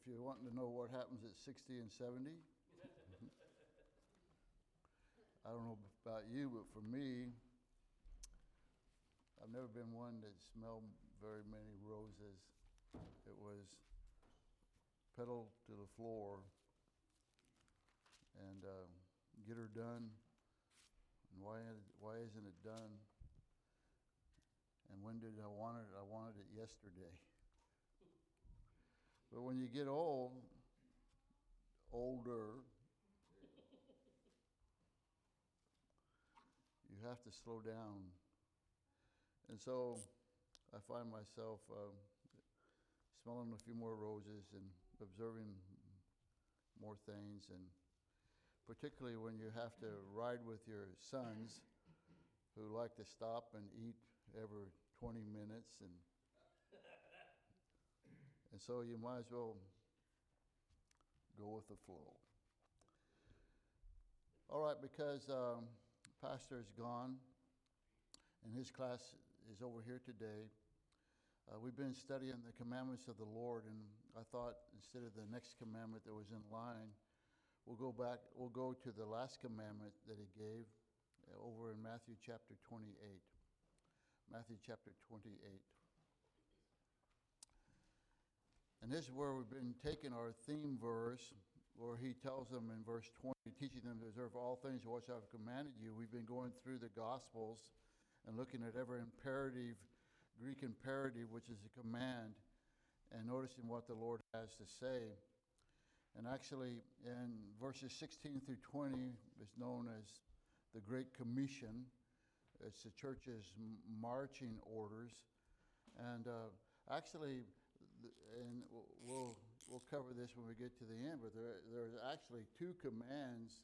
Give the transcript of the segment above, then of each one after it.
if you're wanting to know what happens at 60 and 70. I don't know about you, but for me, I've never been one that smelled very many roses. It was pedal to the floor and uh, get her done. And why, why isn't it done? And when did I want it? I wanted it yesterday. But when you get old, older, you have to slow down. And so I find myself uh, smelling a few more roses and observing more things, and particularly when you have to ride with your sons who like to stop and eat every 20 minutes and and so you might as well go with the flow. All right, because um, pastor is gone and his class is over here today. Uh, we've been studying the commandments of the Lord, and I thought instead of the next commandment that was in line, we'll go back, we'll go to the last commandment that he gave uh, over in Matthew chapter 28. Matthew chapter 28. And this is where we've been taking our theme verse, where he tells them in verse 20, teaching them to observe all things which I've commanded you. We've been going through the Gospels and looking at every imperative, Greek imperative, which is a command, and noticing what the Lord has to say. And actually, in verses 16 through 20, is known as the Great Commission. It's the church's marching orders. And uh, actually, and we'll, we'll cover this when we get to the end, but there, there's actually two commands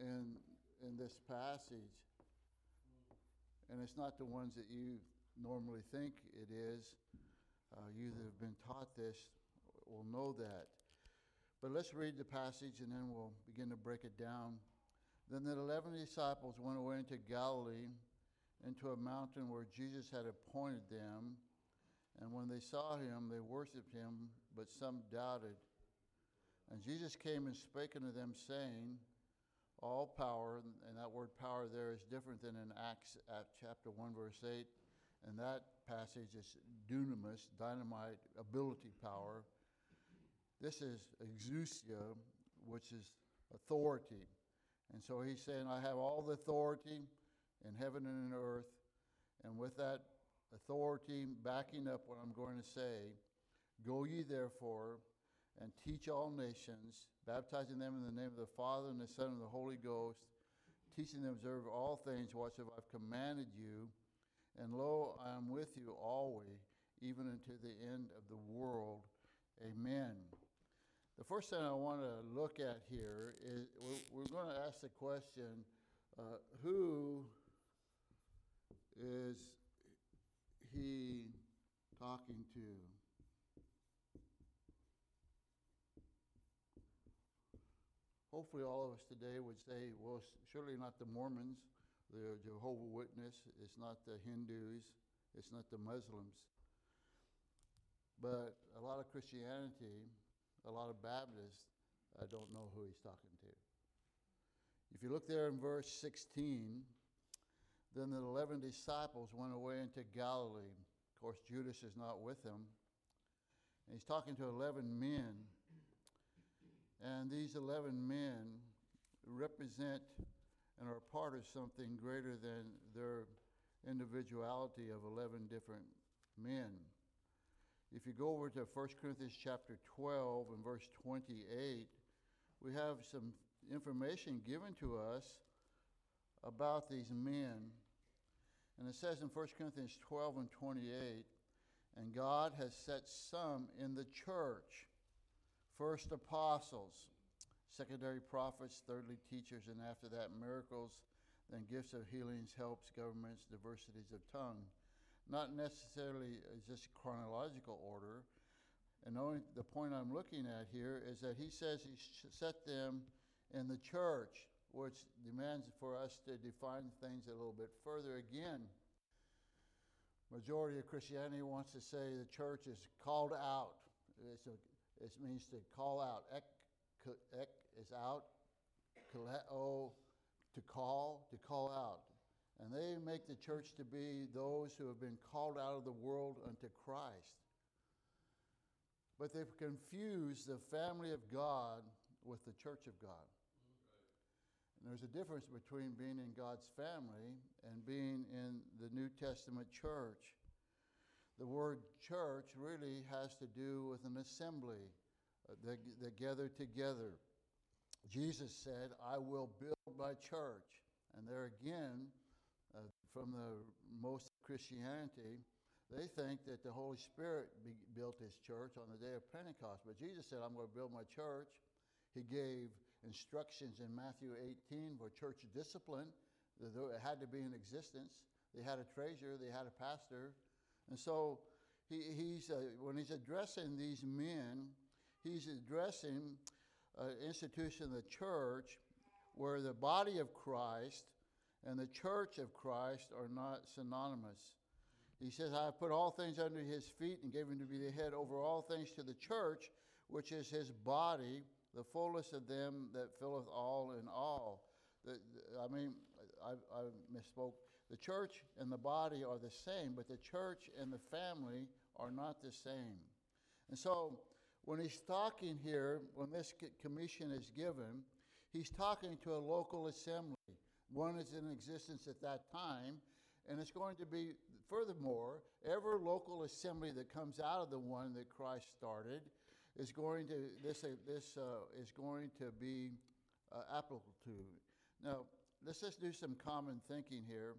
in, in this passage. And it's not the ones that you normally think it is. Uh, you that have been taught this will know that. But let's read the passage and then we'll begin to break it down. Then the eleven disciples went away into Galilee, into a mountain where Jesus had appointed them. And when they saw him, they worshipped him, but some doubted. And Jesus came and spake unto them, saying, All power, and that word power there is different than in Acts at chapter 1, verse 8. And that passage is dunamis, dynamite, ability power. This is exousia, which is authority. And so he's saying, I have all the authority in heaven and in earth. And with that authority backing up what I'm going to say. Go ye therefore and teach all nations, baptizing them in the name of the Father and the Son and the Holy Ghost, teaching them to observe all things whatsoever I've commanded you. And lo, I am with you always, even unto the end of the world. Amen. The first thing I want to look at here is we're, going to ask the question uh, who is he talking to? Hopefully, all of us today would say, well, surely not the Mormons, the Jehovah Witness, it's not the Hindus, it's not the Muslims. But a lot of Christianity, a lot of Baptists, I don't know who he's talking to. If you look there in verse 16, then the 11 disciples went away into Galilee. Of course, Judas is not with them. And he's talking to 11 men. And these 11 men represent and are part of something greater than their individuality of 11 different men. If you go over to 1 Corinthians chapter 12 and verse 28, we have some information given to us about these men. And it says in 1 Corinthians 12 and 28, and God has set some in the church first apostles, secondary prophets, thirdly teachers, and after that miracles, then gifts of healings, helps, governments, diversities of tongue. Not necessarily uh, just chronological order. And only the point I'm looking at here is that he says he set them in the church which demands for us to define things a little bit further again. Majority of Christianity wants to say the church is called out. It's a, It means to call out. Ek, ek is out. Kaleo, to call, to call out. And they make the church to be those who have been called out of the world unto Christ. But they've confused the family of God with the church of God. And there's a difference between being in God's family and being in the New Testament church. The word church really has to do with an assembly uh, that, that gather together. Jesus said, I will build my church. And there again, uh, from the most Christianity, they think that the Holy Spirit be, built his church on the day of Pentecost. But Jesus said, I'm going to build my church. He gave instructions in Matthew 18 for church discipline. It had to be in existence. They had a treasurer, they had a pastor. And so he, he's, uh, when he's addressing these men, he's addressing an institution, of the church, where the body of Christ and the church of Christ are not synonymous. He says, I have put all things under his feet and gave him to be the head over all things to the church, which is his body, the fullness of them that filleth all in all. The, I mean, I, I misspoke. The church and the body are the same, but the church and the family are not the same. And so, when he's talking here, when this commission is given, he's talking to a local assembly. One that's in existence at that time, and it's going to be, furthermore, every local assembly that comes out of the one that Christ started is going to, this, uh, this uh, is going to be uh, applicable to. Now, let's just do some common thinking here.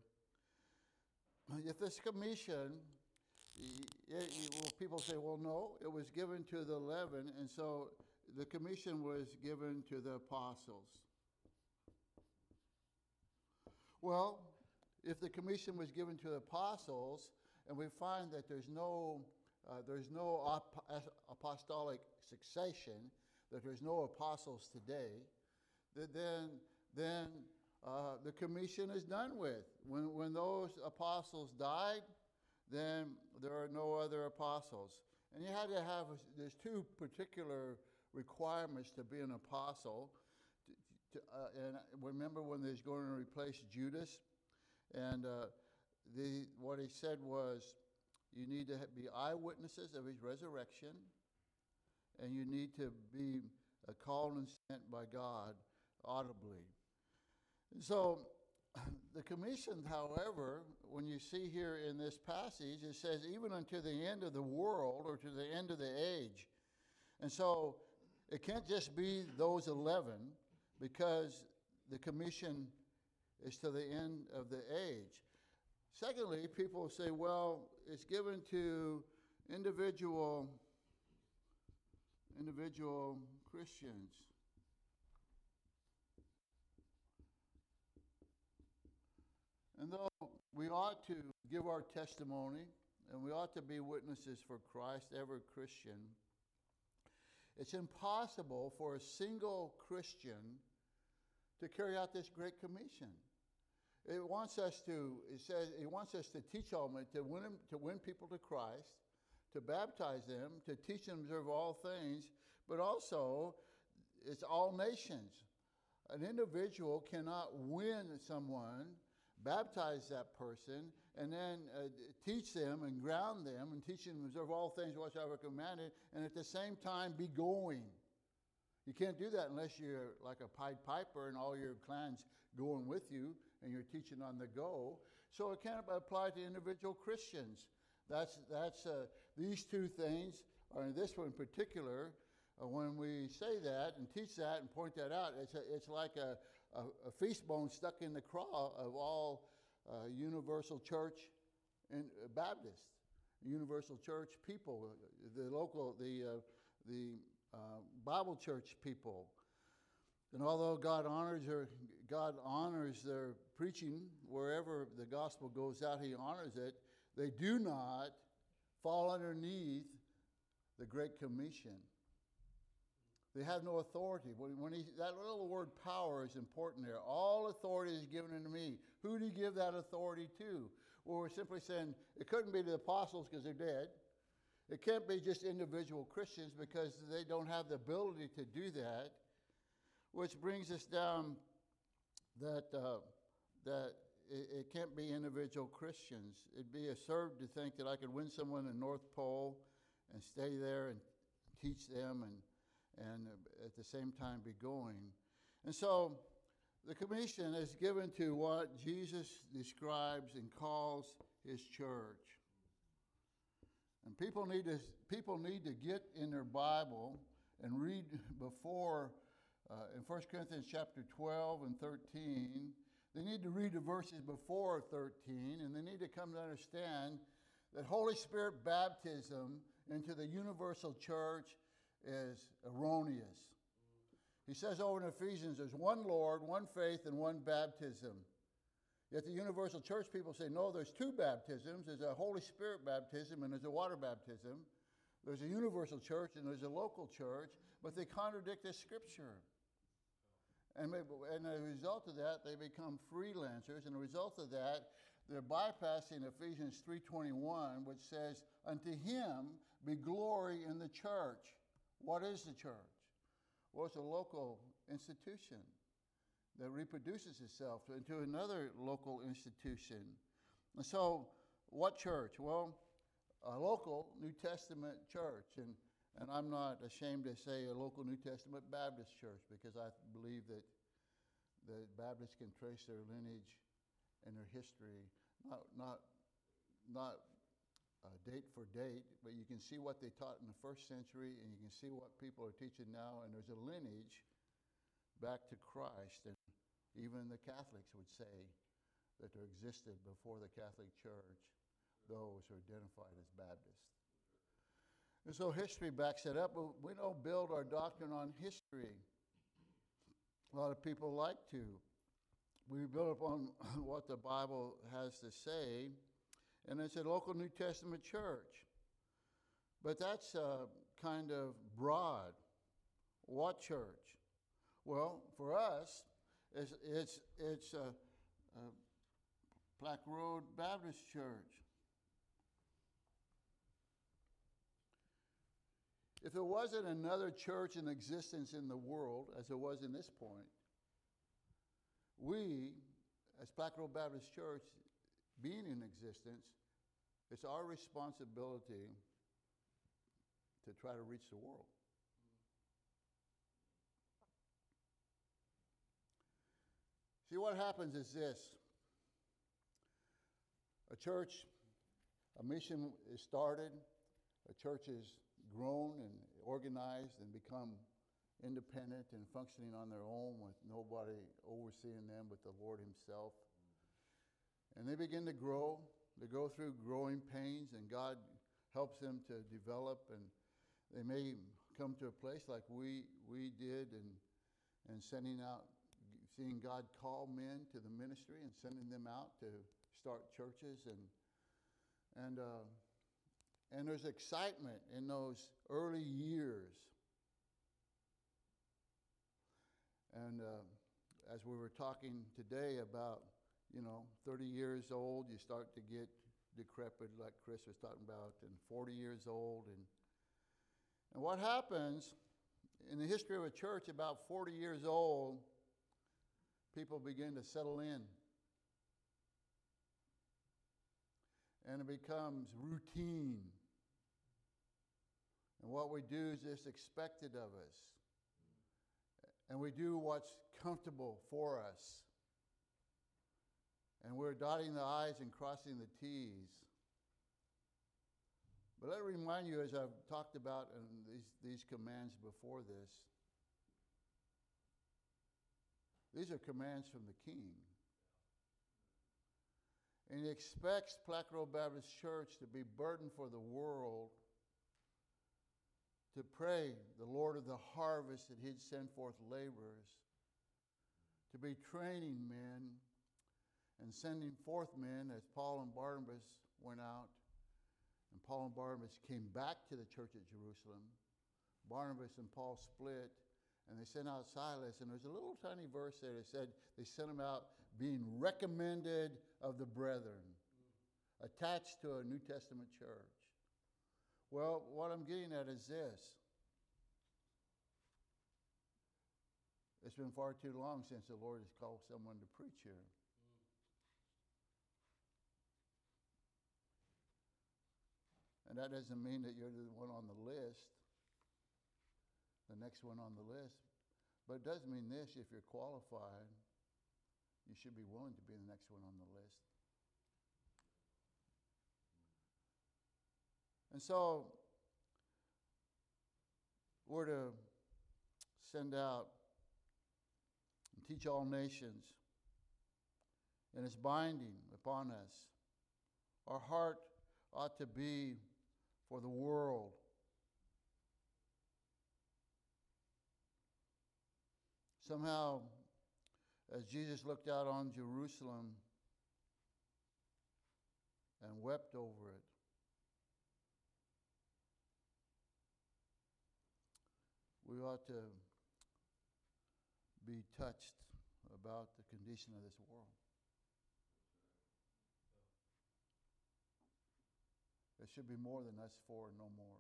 If this commission, it, it, well, people say, well, no, it was given to the 11, and so the commission was given to the apostles. Well, if the commission was given to the apostles, and we find that there's no, uh, there's no ap- apostolic succession, that there's no apostles today, then, then uh, the commission is done with. When, when those apostles died, then there are no other apostles. And you had to have, there's two particular requirements to be an apostle. To, to, uh, and remember when they was going to replace Judas? And uh, the, what he said was, you need to be eyewitnesses of his resurrection, and you need to be uh, called and sent by God audibly. So, the commission, however, when you see here in this passage, it says, even unto the end of the world or to the end of the age. And so, it can't just be those 11 because the commission is to the end of the age. Secondly, people say, well, it's given to individual individual Christians. And though we ought to give our testimony and we ought to be witnesses for Christ, every Christian, it's impossible for a single Christian to carry out this great commission. It wants us to, it says, it wants us to teach all men, to win, to win people to Christ, to baptize them, to teach them to observe all things, but also it's all nations. An individual cannot win someone, baptize that person, and then uh, teach them and ground them and teach them to observe all things have commanded, and at the same time be going. You can't do that unless you're like a Pied Piper and all your clans going with you and you're teaching on the go. So it can't apply to individual Christians. That's, that's uh, these two things, or this one in particular, uh, when we say that and teach that and point that out, it's, a, it's like a, a, a, feast bone stuck in the craw of all uh, universal church and uh, Baptist, universal church people, the local, the, uh, the uh, Bible church people. And although God honors their, God honors their preaching wherever the gospel goes out, He honors it. They do not fall underneath the Great Commission. They have no authority. When, he, that little word power is important there. All authority is given unto me. Who do you give that authority to? Well, we're simply saying it couldn't be the apostles because they're dead. It can't be just individual Christians because they don't have the ability to do that, which brings us down that, uh, that it, it can't be individual Christians. It'd be absurd to think that I could win someone in North Pole and stay there and teach them and, and at the same time be going. And so the commission is given to what Jesus describes and calls his church. And people need to, people need to get in their Bible and read before uh, in 1 Corinthians chapter 12 and 13. They need to read the verses before 13, and they need to come to understand that Holy Spirit baptism into the universal church is erroneous. He says over in Ephesians, there's one Lord, one faith, and one baptism. Yet the universal church people say, no, there's two baptisms. There's a Holy Spirit baptism and there's a water baptism. There's a universal church and there's a local church, but they contradict the scripture. And, and as a result of that, they become freelancers. And as a result of that, they're bypassing Ephesians 3.21, which says, Unto him be glory in the church. What is the church? Well, it's a local institution that reproduces itself into another local institution. And so, what church? Well, a local New Testament church. And, and I'm not ashamed to say a local New Testament Baptist church because I believe that the Baptists can trace their lineage and their history, not, not, not uh, date for date, but you can see what they taught in the first century and you can see what people are teaching now, and there's a lineage back to Christ. And even the Catholics would say that there existed before the Catholic Church those who identified as Baptists. And so history backs it up, we don't build our doctrine on history. A lot of people like to. We build upon what the Bible has to say and it's a local New Testament church. But that's uh, kind of broad. What church? Well, for us, it's, it's, it's a, a Plack Road Baptist Church. If there wasn't another church in existence in the world, as there was in this point, we, as Road Baptist Church, being in existence, it's our responsibility to try to reach the world. See, what happens is this a church, a mission is started, a church is grown and organized and become independent and functioning on their own with nobody overseeing them but the Lord Himself. And they begin to grow they go through growing pains, and God helps them to develop, and they may come to a place like we, we did, and, and sending out, seeing God call men to the ministry and sending them out to start churches. And, and, uh, and there's excitement in those early years. And uh, as we were talking today about you know, 30 years old, you start to get decrepit, like Chris was talking about, and 40 years old. And, and what happens in the history of a church, about 40 years old, people begin to settle in. And it becomes routine. And what we do is just expected of us. And we do what's comfortable for us. And we're dotting the I's and crossing the T's. But let me remind you, as I've talked about in these, these commands before this, these are commands from the King. And he expects Plack Road Baptist Church to be burdened for the world, to pray the Lord of the harvest that he'd send forth laborers, to be training men and sending forth men as Paul and Barnabas went out. And Paul and Barnabas came back to the church at Jerusalem. Barnabas and Paul split, and they sent out Silas. And there's a little tiny verse there that said they sent him out being recommended of the brethren, attached to a New Testament church. Well, what I'm getting at is this. It's been far too long since the Lord has called someone to preach here. And that doesn't mean that you're the one on the list, the next one on the list. But it does mean this if you're qualified, you should be willing to be the next one on the list. And so we're to send out and teach all nations, and it's binding upon us. Our heart ought to be for the world. Somehow, as Jesus looked out on Jerusalem and wept over it, we ought to be touched about the condition of this world. It should be more than us four, no more.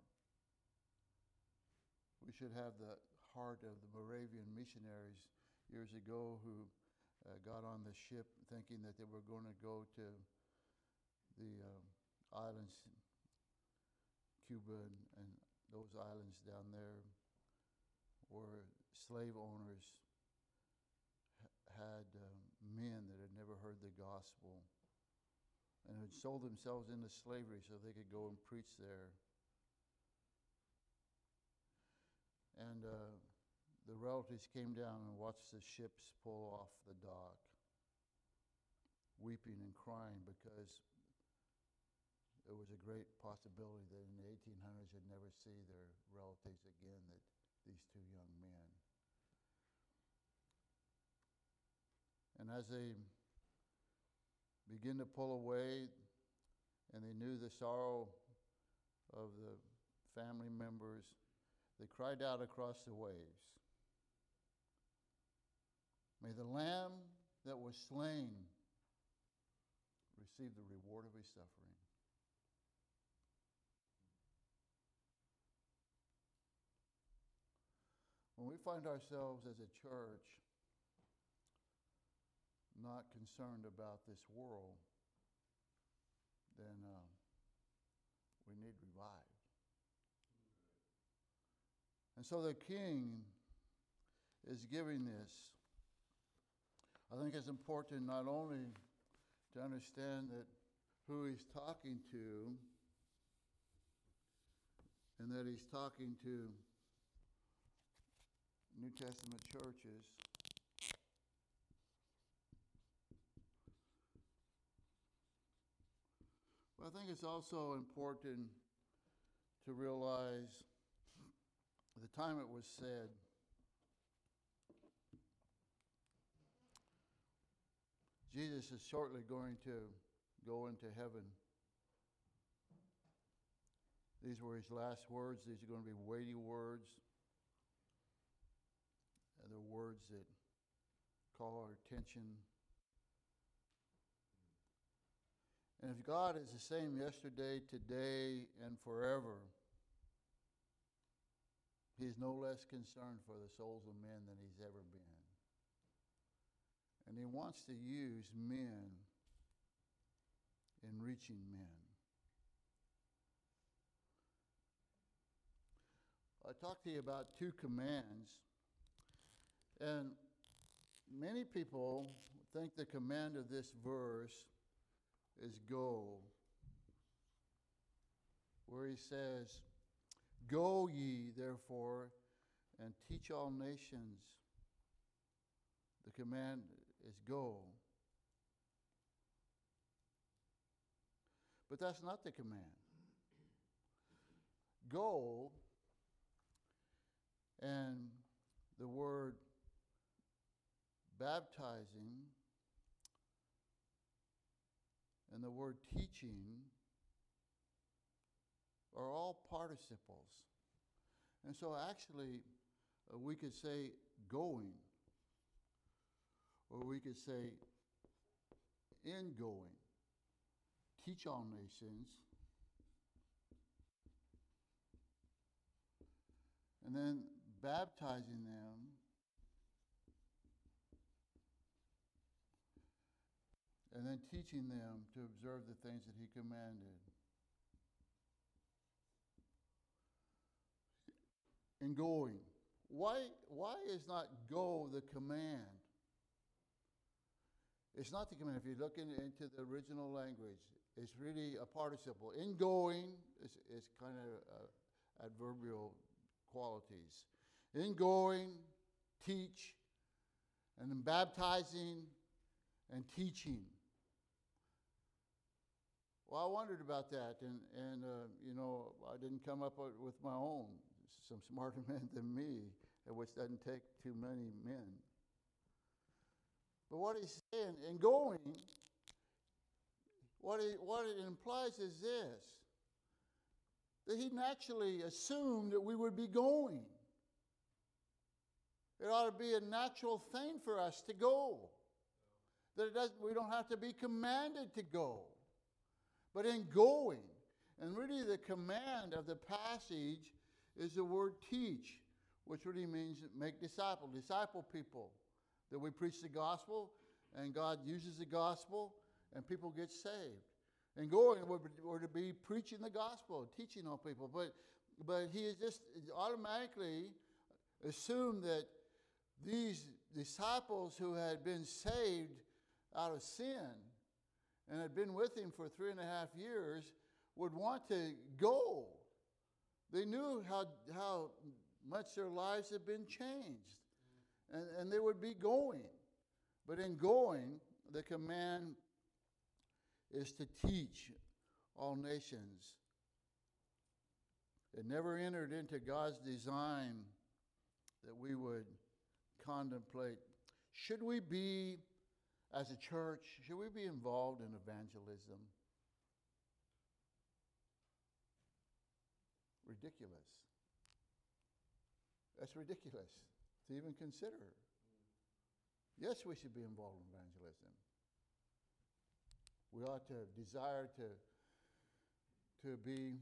We should have the heart of the Moravian missionaries years ago who uh, got on the ship thinking that they were going to go to the um, islands, Cuba and, and those islands down there where slave owners had um, men that had never heard the gospel and had sold themselves into slavery so they could go and preach there. And uh, the relatives came down and watched the ships pull off the dock, weeping and crying because it was a great possibility that in the 1800s they'd never see their relatives again, that these two young men. And as they begin to pull away, and they knew the sorrow of the family members, they cried out across the waves May the Lamb that was slain receive the reward of his suffering. When we find ourselves as a church not concerned about this world, then uh, we need revived. And so the king is giving this. I think it's important not only to understand that who he's talking to, and that he's talking to New Testament churches. But I think it's also important to realize the time it was said. Jesus is shortly going to go into heaven. These were his last words. These are going to be weighty words. They're words that call our attention. And if God is the same yesterday, today, and forever, He's no less concerned for the souls of men than He's ever been. And He wants to use men in reaching men. I talked to you about two commands. And many people think the command of this verse is go, where he says, Go ye, therefore, and teach all nations. The command is go. But that's not the command. Go, and the word baptizing and the word teaching are all participles. And so, actually, uh, we could say going, or we could say in going. Teach all nations, and then baptizing them and then teaching them to observe the things that he commanded. And going. Why, why is not go the command? It's not the command. If you look in, into the original language, it's really a participle. In going is, is kind of uh, adverbial qualities. In going, teach, and in baptizing and teaching. Well, I wondered about that, and, and uh, you know, I didn't come up with my own. Some smarter men than me, which doesn't take too many men. But what he's saying, in going, what it, what it implies is this that he naturally assumed that we would be going. It ought to be a natural thing for us to go. That it doesn't, we don't have to be commanded to go. But in going, and really the command of the passage is the word teach, which really means make disciple, disciple people. That we preach the gospel, and God uses the gospel, and people get saved. And going, we're to be preaching the gospel, teaching on people. But, but he has just automatically assumed that these disciples who had been saved out of sin and had been with him for three and a half years would want to go. They knew how, how much their lives had been changed, and, and they would be going. But in going, the command is to teach all nations. It never entered into God's design that we would contemplate should we be, as a church, should we be involved in evangelism? Ridiculous. That's ridiculous to even consider. Yes, we should be involved in evangelism. We ought to desire to, to be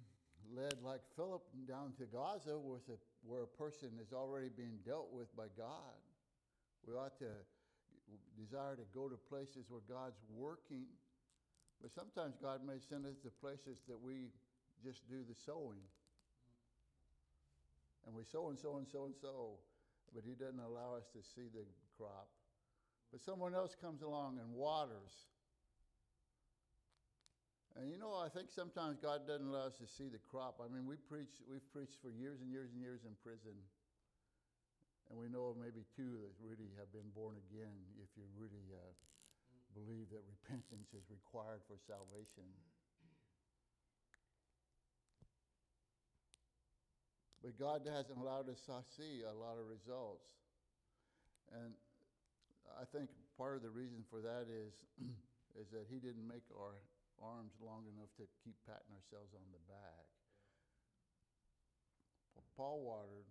led like Philip down to Gaza with a, where a person is already being dealt with by God. We ought to desire to go to places where God's working. But sometimes God may send us to places that we just do the sowing. And we sow and sow and sow and sow, but He doesn't allow us to see the crop. But someone else comes along and waters and you know, I think sometimes God doesn't allow us to see the crop. I mean, we preach, we've preached for years and years and years in prison. And we know of maybe two that really have been born again if you really uh, believe that repentance is required for salvation. But God hasn't allowed us to see a lot of results. And I think part of the reason for that is, is that He didn't make our arms long enough to keep patting ourselves on the back. Paul watered,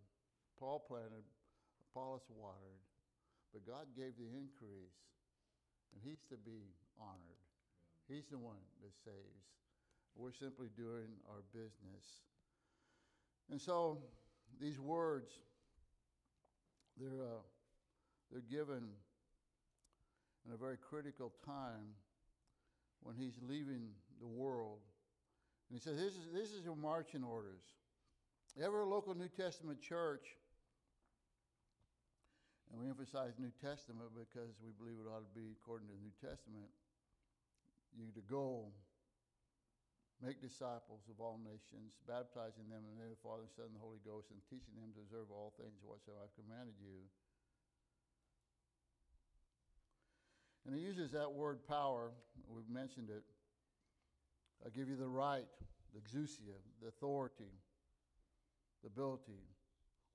Paul planted, Apollos watered, but God gave the increase, and He's to be honored. He's the one that saves. We're simply doing our business. And so these words, they're, uh, they're given in a very critical time when he's leaving the world. And he says, This is, this is your marching orders. Every local New Testament church, and we emphasize New Testament because we believe it ought to be according to the New Testament, you to go make disciples of all nations, baptizing them in the name of the Father, and Son, and the Holy Ghost, and teaching them to observe all things whatsoever I've commanded you. And he uses that word power. We've mentioned it. I give you the right, the exousia, the authority, the ability.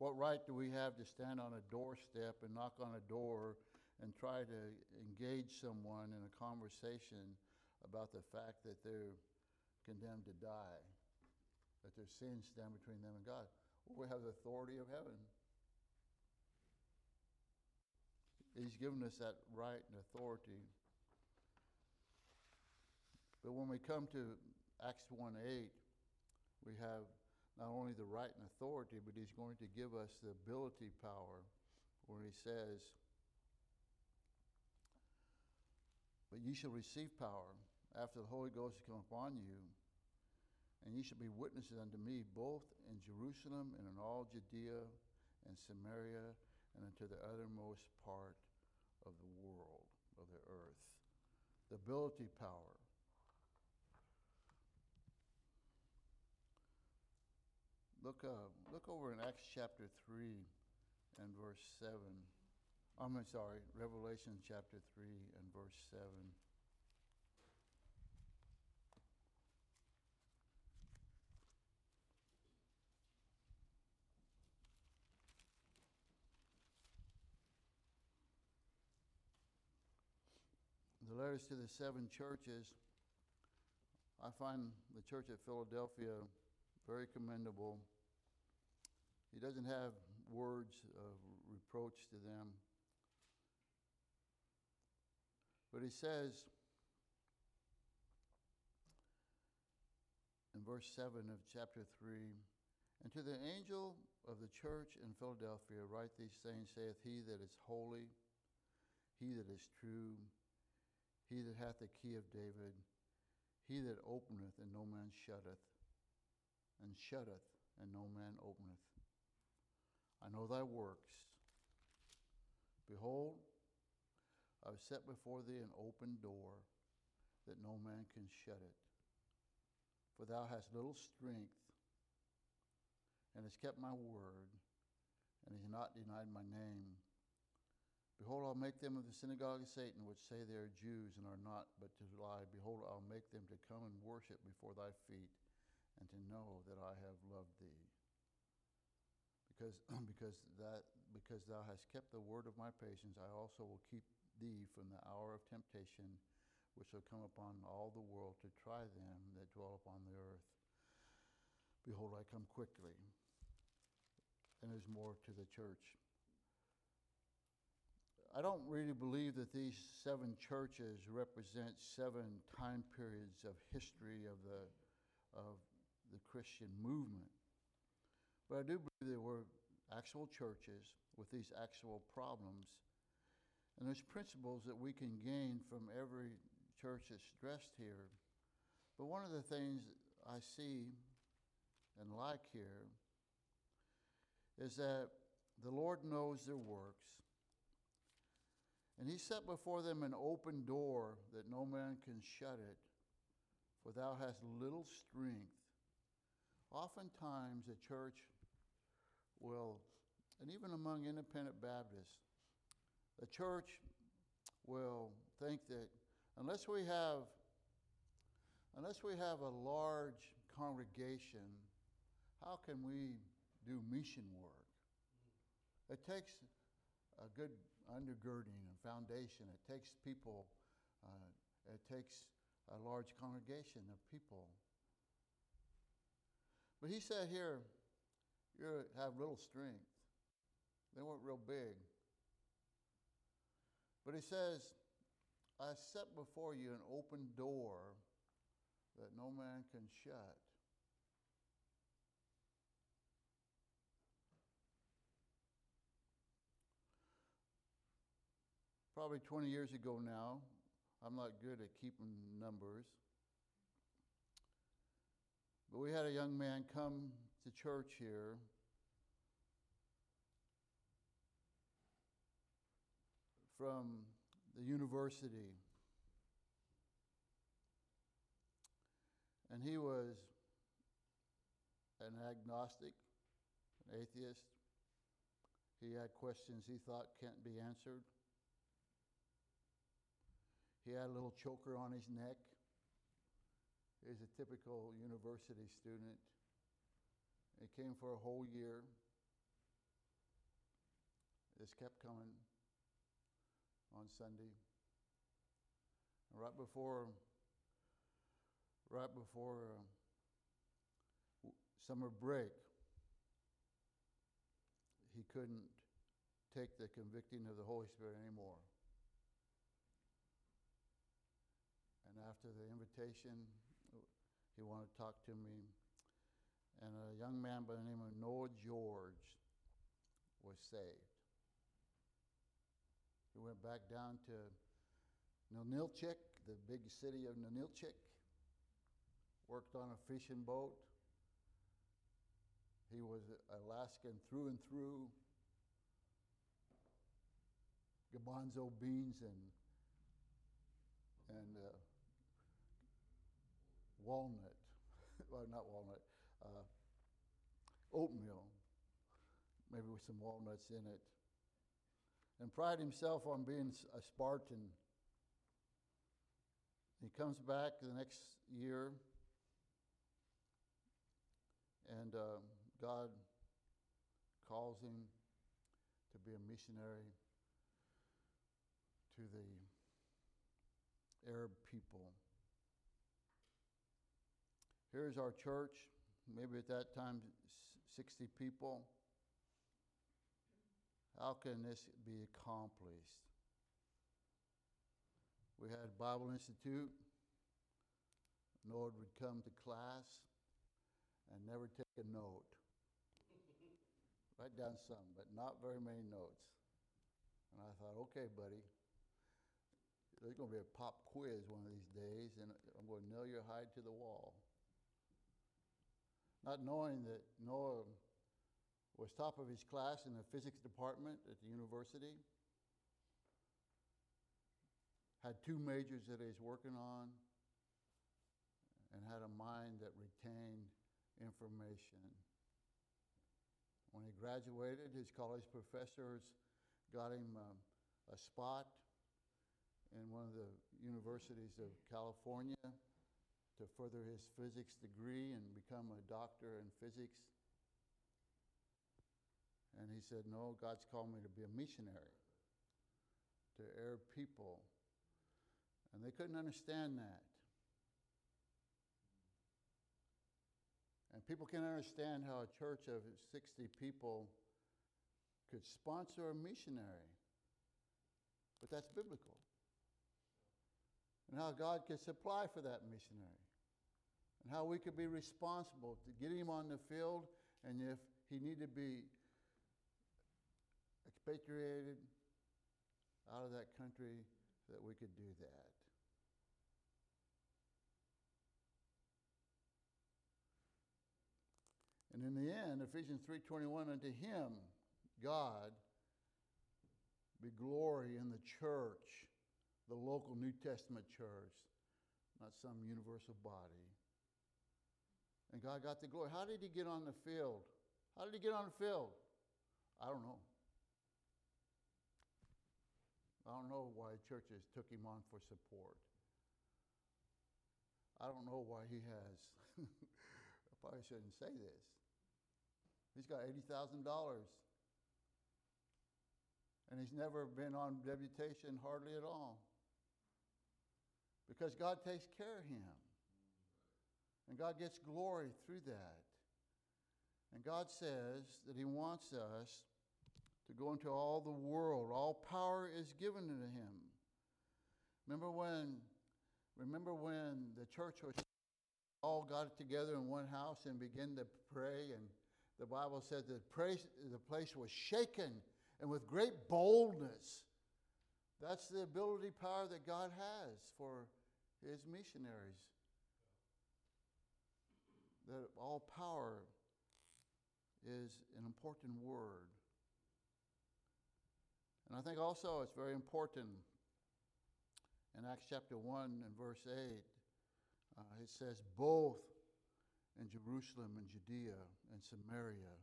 What right do we have to stand on a doorstep and knock on a door and try to engage someone in a conversation about the fact that they're condemned to die, that their sins stand between them and God? Well, we have the authority of heaven. He's given us that right and authority. But when we come to Acts 1 8, we have not only the right and authority, but He's going to give us the ability power where He says, But ye shall receive power after the Holy Ghost has come upon you, and ye shall be witnesses unto me both in Jerusalem and in all Judea and Samaria and unto the uttermost part of the world, of the earth. The ability power. Look, uh, look over in Acts chapter 3 and verse 7. I'm sorry, Revelation chapter 3 and verse 7. The letters to the seven churches, I find the church at Philadelphia very commendable. He doesn't have words of reproach to them. But he says in verse 7 of chapter 3 And to the angel of the church in Philadelphia, write these things, saith he that is holy, he that is true, he that hath the key of David, he that openeth and no man shutteth, and shutteth and no man openeth. I know thy works. Behold, I have set before thee an open door that no man can shut it. For thou hast little strength, and hast kept my word, and hast not denied my name. Behold, I'll make them of the synagogue of Satan, which say they are Jews and are not, but to lie. Behold, I'll make them to come and worship before thy feet, and to know that I have loved thee. Because, because, that, because thou hast kept the word of my patience, I also will keep thee from the hour of temptation, which shall come upon all the world to try them that dwell upon the earth. Behold, I come quickly. And there's more to the church. I don't really believe that these seven churches represent seven time periods of history of the, of the Christian movement. But I do believe there were actual churches with these actual problems. And there's principles that we can gain from every church that's stressed here. But one of the things I see and like here is that the Lord knows their works. And he set before them an open door that no man can shut it, for thou hast little strength. Oftentimes, the church will, and even among independent Baptists, the church will think that unless we have unless we have a large congregation, how can we do mission work? It takes a good undergirding and foundation. It takes people, uh, it takes a large congregation of people. But he said here, you have little strength. They weren't real big. But he says, I set before you an open door that no man can shut. Probably 20 years ago now, I'm not good at keeping numbers. But we had a young man come to church here. From the university. And he was an agnostic, an atheist. He had questions he thought can't be answered. He had a little choker on his neck. He's a typical university student. He came for a whole year. This kept coming on Sunday. And right before, right before uh, summer break, he couldn't take the convicting of the Holy Spirit anymore. And after the invitation, he wanted to talk to me. And a young man by the name of Noah George was saved. He went back down to Ninilchik, the big city of Ninilchik, worked on a fishing boat. He was Alaskan through and through. Garbanzo beans and and uh, walnut, well, not walnut, uh, oatmeal, maybe with some walnuts in it, and pride himself on being a Spartan. He comes back the next year, and uh, God calls him to be a missionary to the Arab people. Here's our church, maybe at that time 60 people. How can this be accomplished? We had Bible Institute. Noah would come to class and never take a note. Write down some, but not very many notes. And I thought, okay, buddy, there's going to be a pop quiz one of these days, and I'm going to nail your hide to the wall. Not knowing that Noah was top of his class in the physics department at the university, had two majors that he was working on, and had a mind that retained information. When he graduated, his college professors got him um, a spot in one of the universities of California to further his physics degree and become a doctor in physics. And he said, No, God's called me to be a missionary to Arab people. And they couldn't understand that. And people can't understand how a church of 60 people could sponsor a missionary. But that's biblical. And how God could supply for that missionary. And how we could be responsible to get him on the field. And if he needed to be expatriated out of that country, that we could do that. And in the end, Ephesians 3:21 unto him God be glory in the church, the local New Testament church, not some universal body. And God got the glory. How did he get on the field? How did he get on the field? I don't know. I don't know why churches took him on for support. I don't know why he has. I probably shouldn't say this. He's got $80,000. And he's never been on deputation hardly at all. Because God takes care of him. And God gets glory through that. And God says that he wants us to go into all the world. All power is given to him. Remember when remember when the church was all got together in one house and began to pray and the Bible said that the place was shaken and with great boldness. That's the ability power that God has for his missionaries. That all power is an important word. And I think also it's very important in Acts chapter 1 and verse 8, uh, it says, both in Jerusalem and Judea and Samaria.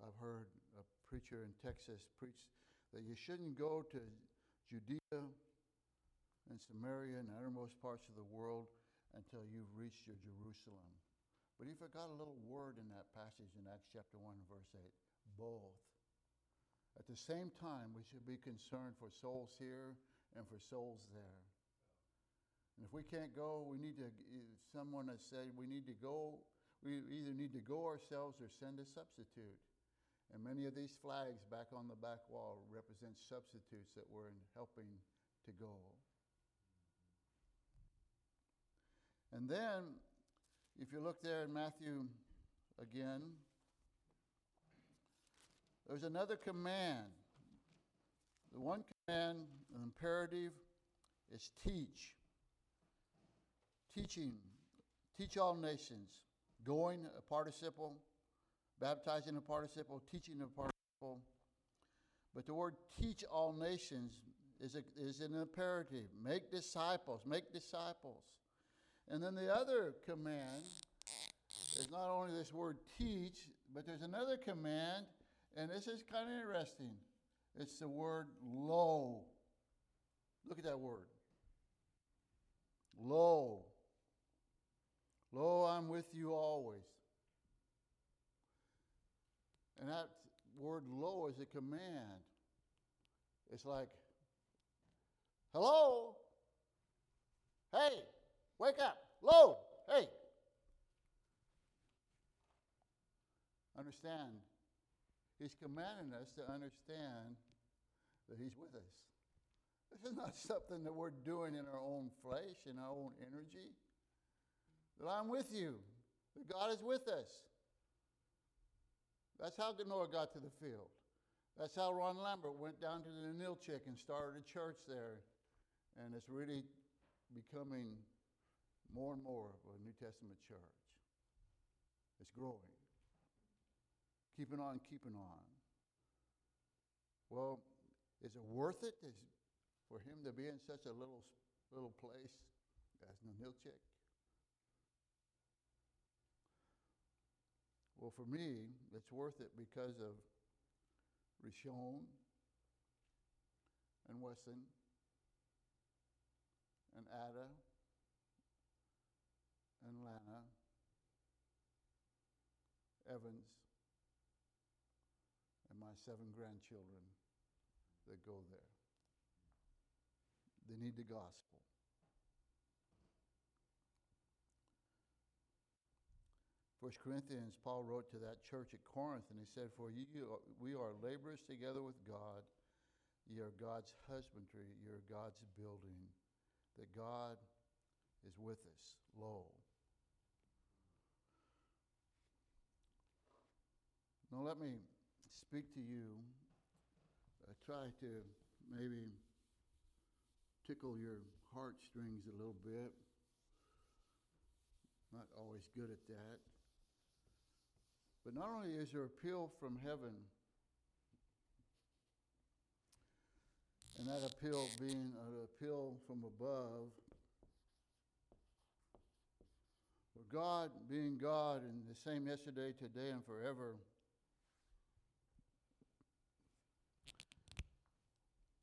I've heard a preacher in Texas preach that you shouldn't go to Judea and Samaria and the uttermost parts of the world until you've reached your Jerusalem. But he forgot a little word in that passage in Acts chapter 1 verse 8. Both. At the same time, we should be concerned for souls here and for souls there. And if we can't go, we need to, eh, someone has said we need to go, we either need to go ourselves or send a substitute. And many of these flags back on the back wall represent substitutes that we're helping to go. And then If you look there in Matthew again, there's another command. The one command, an imperative, is teach. Teaching. Teach all nations. Going, a participle. Baptizing, a participle. Teaching, a participle. But the word teach all nations is, a, is an imperative. Make disciples. Make disciples. And then the other command is not only this word teach, but there's another command, and this is kind of interesting. It's the word lo. Look at that word. Lo. Lo, I'm with you always. And that word lo is a command. It's like, hello? Hey, wake up. Lo, hey. Understand. He's commanding us to understand that He's with us. This is not something that we're doing in our own flesh, in our own energy. That I'm with you, that God is with us. That's how Noah got to the field. That's how Ron Lambert went down to the Ninilchik and started a church there. And it's really becoming more and more of a New Testament church. It's growing. Keeping on, keeping on. Well, is it worth it is for him to be in such a little, little place as Ninilchik? Well, for me, it's worth it because of Rishon and Wesson and Ada Evans and my seven grandchildren that go there. They need the gospel. First Corinthians, Paul wrote to that church at Corinth, and he said, For you, we are laborers together with God. Ye are God's husbandry, ye are God's building, that God is with us. Lo. Now, let me speak to you. Try to maybe tickle your heartstrings a little bit. Not always good at that. But not only is there appeal from heaven, and that appeal being an appeal from above, for God being God and the same yesterday, today, and forever,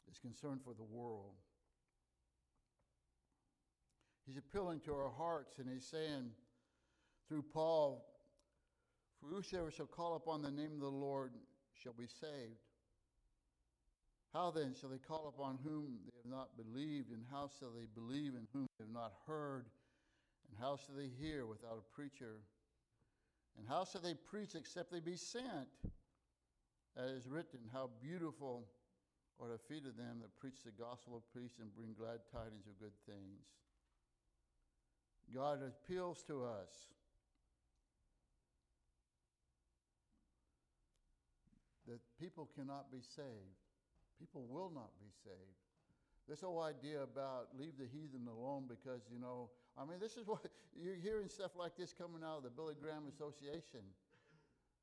is concerned for the world. He's appealing to our hearts, and he's saying through Paul, for whosoever shall call upon the name of the Lord shall be saved. How then shall they call upon whom they have not believed? And how shall they believe in whom they have not heard? And how shall they hear without a preacher? And how shall they preach except they be sent? As is written, How beautiful are the feet of them that preach the gospel of peace and bring glad tidings of good things. God appeals to us that people cannot be saved. People will not be saved. This whole idea about leave the heathen alone because, you know, I mean, this is what you're hearing stuff like this coming out of the Billy Graham Association.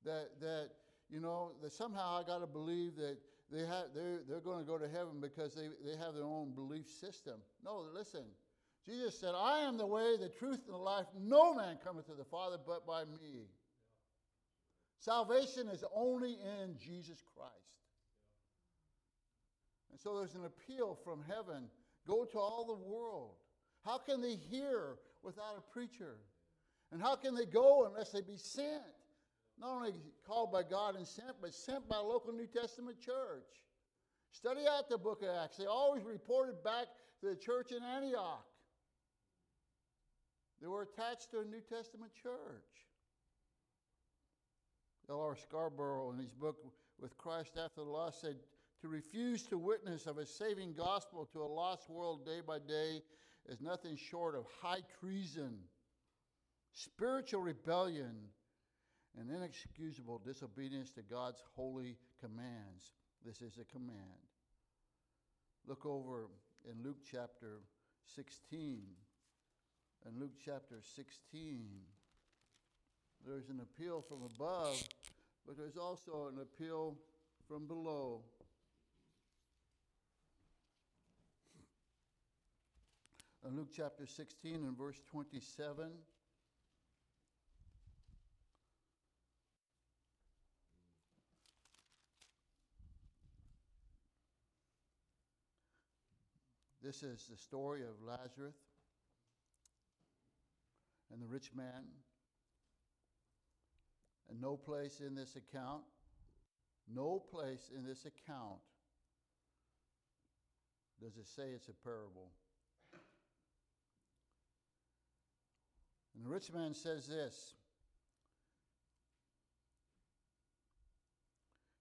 That, that you know, that somehow I got to believe that they have, they're, they're going to go to heaven because they, they have their own belief system. No, listen. Jesus said, I am the way, the truth, and the life. No man cometh to the Father but by me. Salvation is only in Jesus Christ. And so there's an appeal from heaven go to all the world. How can they hear without a preacher? And how can they go unless they be sent? Not only called by God and sent, but sent by a local New Testament church. Study out the book of Acts. They always reported back to the church in Antioch. They were attached to a New Testament church. L.R. Scarborough, in his book With Christ After the Lost, said, To refuse to witness of a saving gospel to a lost world day by day is nothing short of high treason. spiritual rebellion, and inexcusable disobedience to God's holy commands. This is a command. Look over in Luke chapter 16. In Luke chapter 16, there's an appeal from above, but there's also an appeal from below. In Luke chapter 16 and verse 27, This is the story of Lazarus and the rich man. And no place in this account, no place in this account does it say it's a parable. And the rich man says this.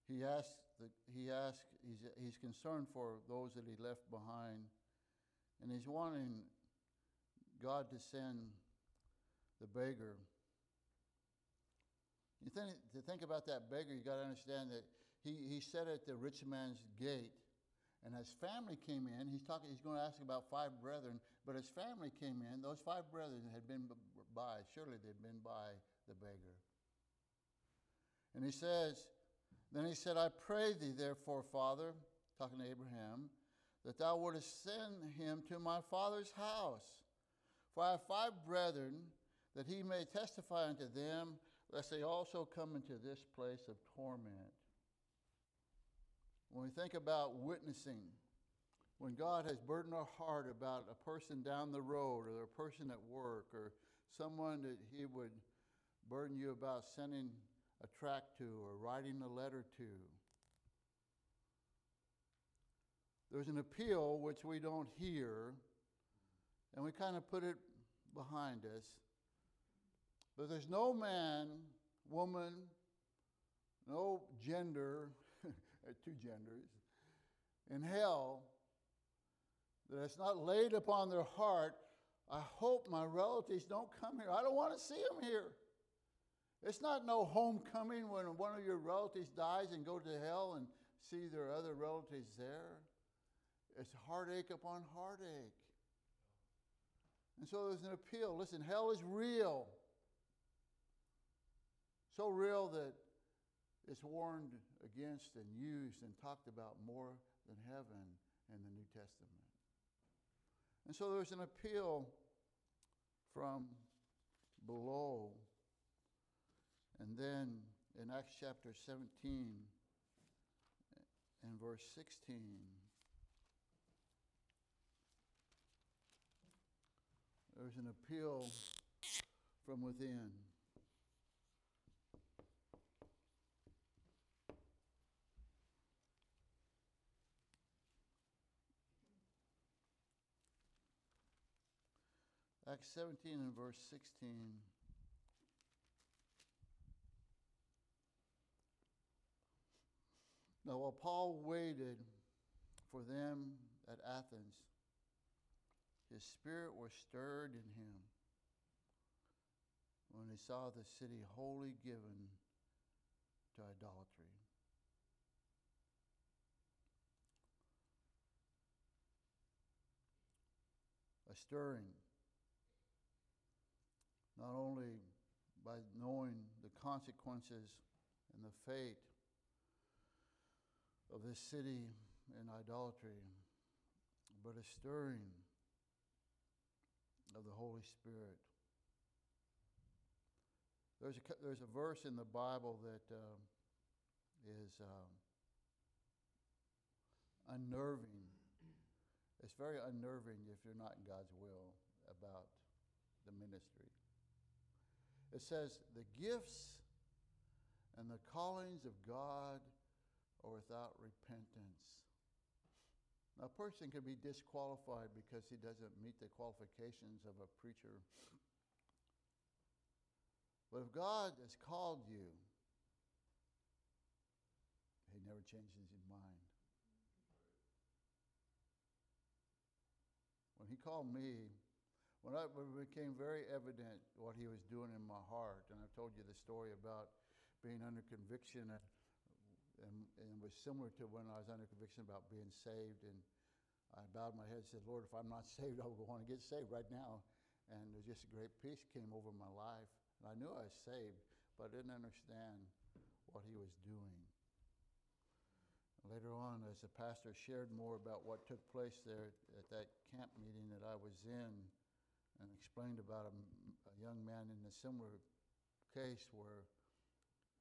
He asks, he asks he's, he's concerned for those that he left behind and he's wanting God to send the beggar. You think, to think about that beggar, you got to understand that he, he sat at the rich man's gate, and his family came in. He's talking. He's going to ask about five brethren, but his family came in. Those five brethren had been by. Surely they'd been by the beggar. And he says, then he said, I pray thee, therefore, Father, talking to Abraham, that thou wouldest send him to my father's house. For I have five brethren, that he may testify unto them, lest they also come into this place of torment. When we think about witnessing, when God has burdened our heart about a person down the road or a person at work or someone that he would burden you about sending a tract to or writing a letter to, there's an appeal which we don't hear, and we kind of put it behind us. But there's no man, woman, no gender, two genders, in hell that it's not laid upon their heart. I hope my relatives don't come here. I don't want to see them here. It's not no homecoming when one of your relatives dies and go to hell and see their other relatives there. It's heartache upon heartache. And so there's an appeal. Listen, hell is real. So real that it's warned against and used and talked about more than heaven in the New Testament. And so there's an appeal from below. And then in Acts chapter 17 and verse 16, There's an appeal from within. Acts 17 and verse 16. Now, while Paul waited for them at Athens, his spirit was stirred in him when he saw the city wholly given to idolatry. A stirring, not only by knowing the consequences and the fate of this city in idolatry, but a stirring of the Holy Spirit. There's a, there's a verse in the Bible that uh, is um, unnerving. It's very unnerving if you're not in God's will about the ministry. It says, The gifts and the callings of God are without repentance. Now, a person can be disqualified because he doesn't meet the qualifications of a preacher. But if God has called you, he never changes his mind. When he called me, when I, it became very evident what he was doing in my heart, and I've told you the story about being under conviction, and, and, and was similar to when I was under conviction about being saved, and I bowed my head and said, Lord, if I'm not saved, I want to get saved right now. And there's just a great peace came over my life. And I knew I was saved, but I didn't understand what he was doing. Later on, as the pastor shared more about what took place there at that camp meeting that I was in, and explained about a, a young man in a similar case where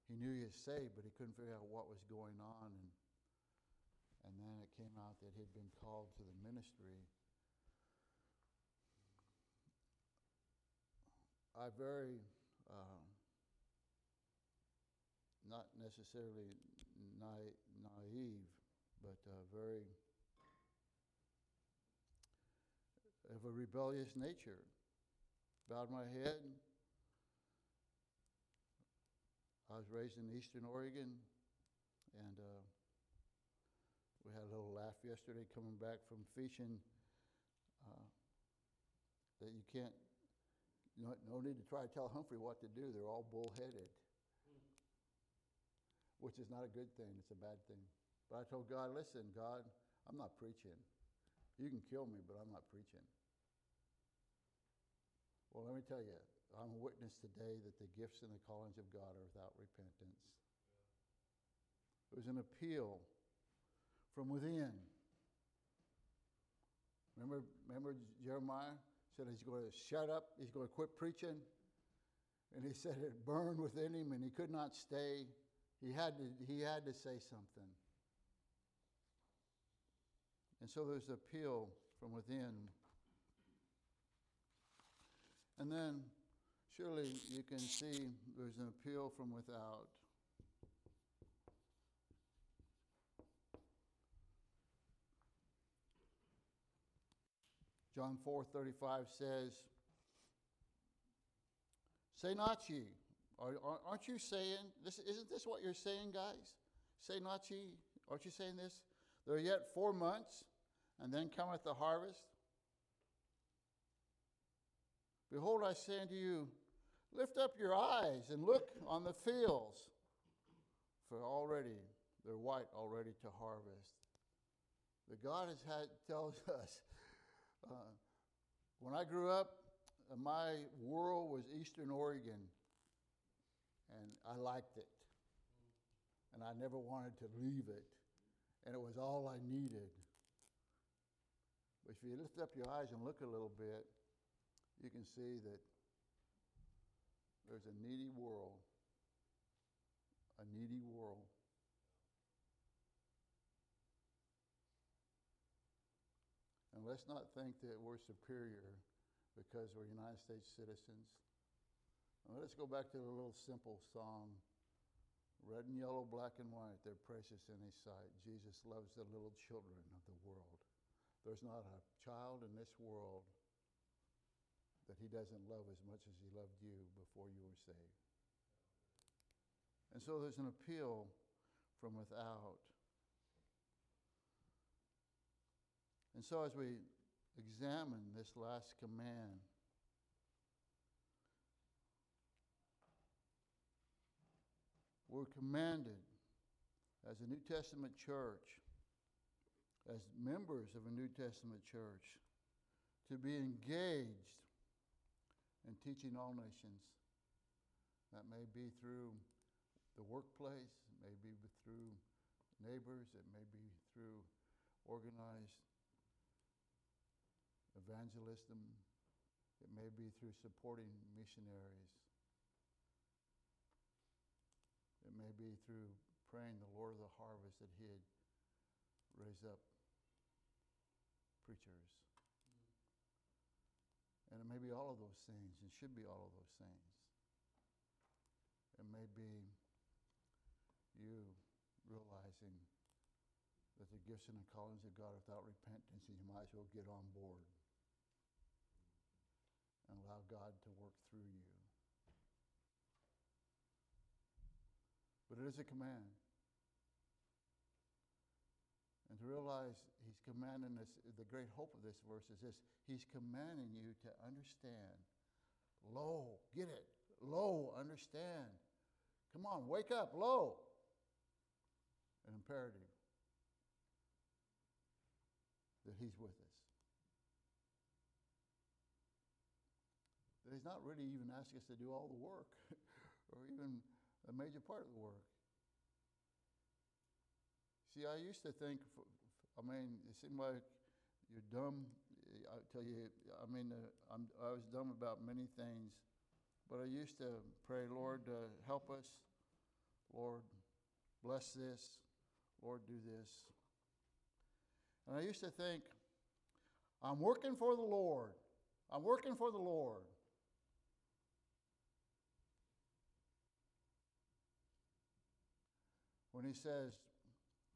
he knew he was saved, but he couldn't figure out what was going on. And, and then it came out that he'd been called to the ministry. I very, uh, not necessarily na- naive, but uh, very of a rebellious nature. Bowed my head. I was raised in eastern Oregon, and uh, we had a little laugh yesterday coming back from fishing uh, that you can't, no, no need to try to tell Humphrey what to do. They're all bullheaded, which is not a good thing. It's a bad thing. But I told God, listen, God, I'm not preaching. You can kill me, but I'm not preaching. Well, let me tell you, I'm a witness today that the gifts and the callings of God are without repentance. It was an appeal from within. Remember, remember Jeremiah said he's going to shut up, he's going to quit preaching. And he said it burned within him and he could not stay. He had to, he had to say something. And so there's an appeal from within. And then surely you can see there's an appeal from without. John 4:35 says, "Say not ye." Are, aren't you saying this? Isn't this what you're saying, guys? Say not ye. Aren't you saying this? There are yet four months, and then cometh the harvest. Behold, I say unto you, lift up your eyes and look on the fields, for already they're white already to harvest. The God has had tells us. Uh, when I grew up, uh, my world was Eastern Oregon, and I liked it, and I never wanted to leave it, and it was all I needed. But if you lift up your eyes and look a little bit, you can see that there's a needy world, a needy world. And let's not think that we're superior because we're United States citizens. Now, let's go back to the little simple song Red and yellow, black and white, they're precious in His sight. Jesus loves the little children of the world. There's not a child in this world that he doesn't love as much as he loved you before you were saved. And so there's an appeal from without. And so as we examine this last command, we're commanded as a New Testament church, as members of a New Testament church, to be engaged in teaching all nations. That may be through the workplace, it may be through neighbors, it may be through organized evangelism, it may be through supporting missionaries. It may be through praying the Lord of the harvest that He'd raise up preachers. And it may be all of those things, and should be all of those things. It may be you realizing that the gifts and the callings of God without repentance, and you might as well get on board and allow God to work through you. But it is a command. Realize he's commanding us, the great hope of this verse is this He's commanding you to understand. Lo, get it. Lo, understand. Come on, wake up. Lo. An imperative that he's with us. That he's not really even asking us to do all the work or even a major part of the work. See, I used to think, I mean, it seemed like you're dumb. I tell you, I mean, uh, I'm, I was dumb about many things, but I used to pray, Lord, uh, help us. Lord, bless this. Lord, do this. And I used to think, I'm working for the Lord. I'm working for the Lord. When he says,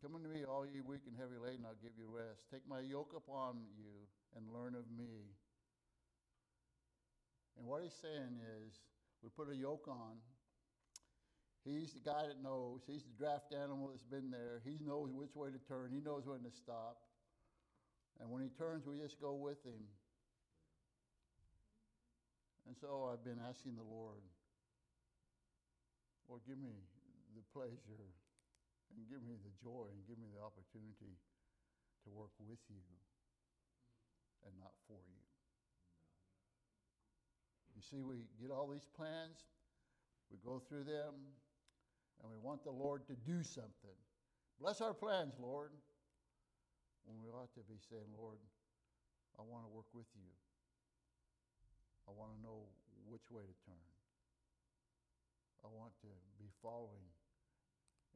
Come unto me, all ye weak and heavy laden, I'll give you rest. Take my yoke upon you and learn of me. And what he's saying is, we put a yoke on. He's the guy that knows. He's the draft animal that's been there. He knows which way to turn. He knows when to stop. And when he turns, we just go with him. And so I've been asking the Lord, Lord, give me the pleasure and give me the joy and give me the opportunity to work with you and not for you. You see, we get all these plans, we go through them, and we want the Lord to do something. Bless our plans, Lord. When we ought to be saying, Lord, I want to work with you. I want to know which way to turn. I want to be following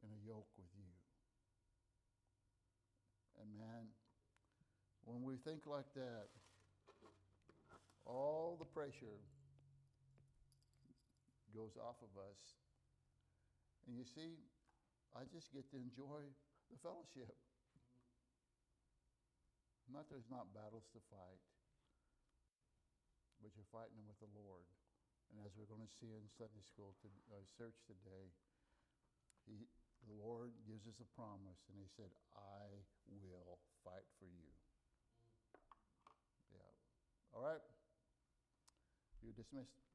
in a yoke with you. And man, when we think like that, all the pressure goes off of us. And you see, I just get to enjoy the fellowship. Not there's not battles to fight, but you're fighting them with the Lord. And as we're going to see in Sunday school to, uh, search today, he, the Lord gives us a promise, and He said, I will fight for you. Mm. Yeah. All right. You're dismissed.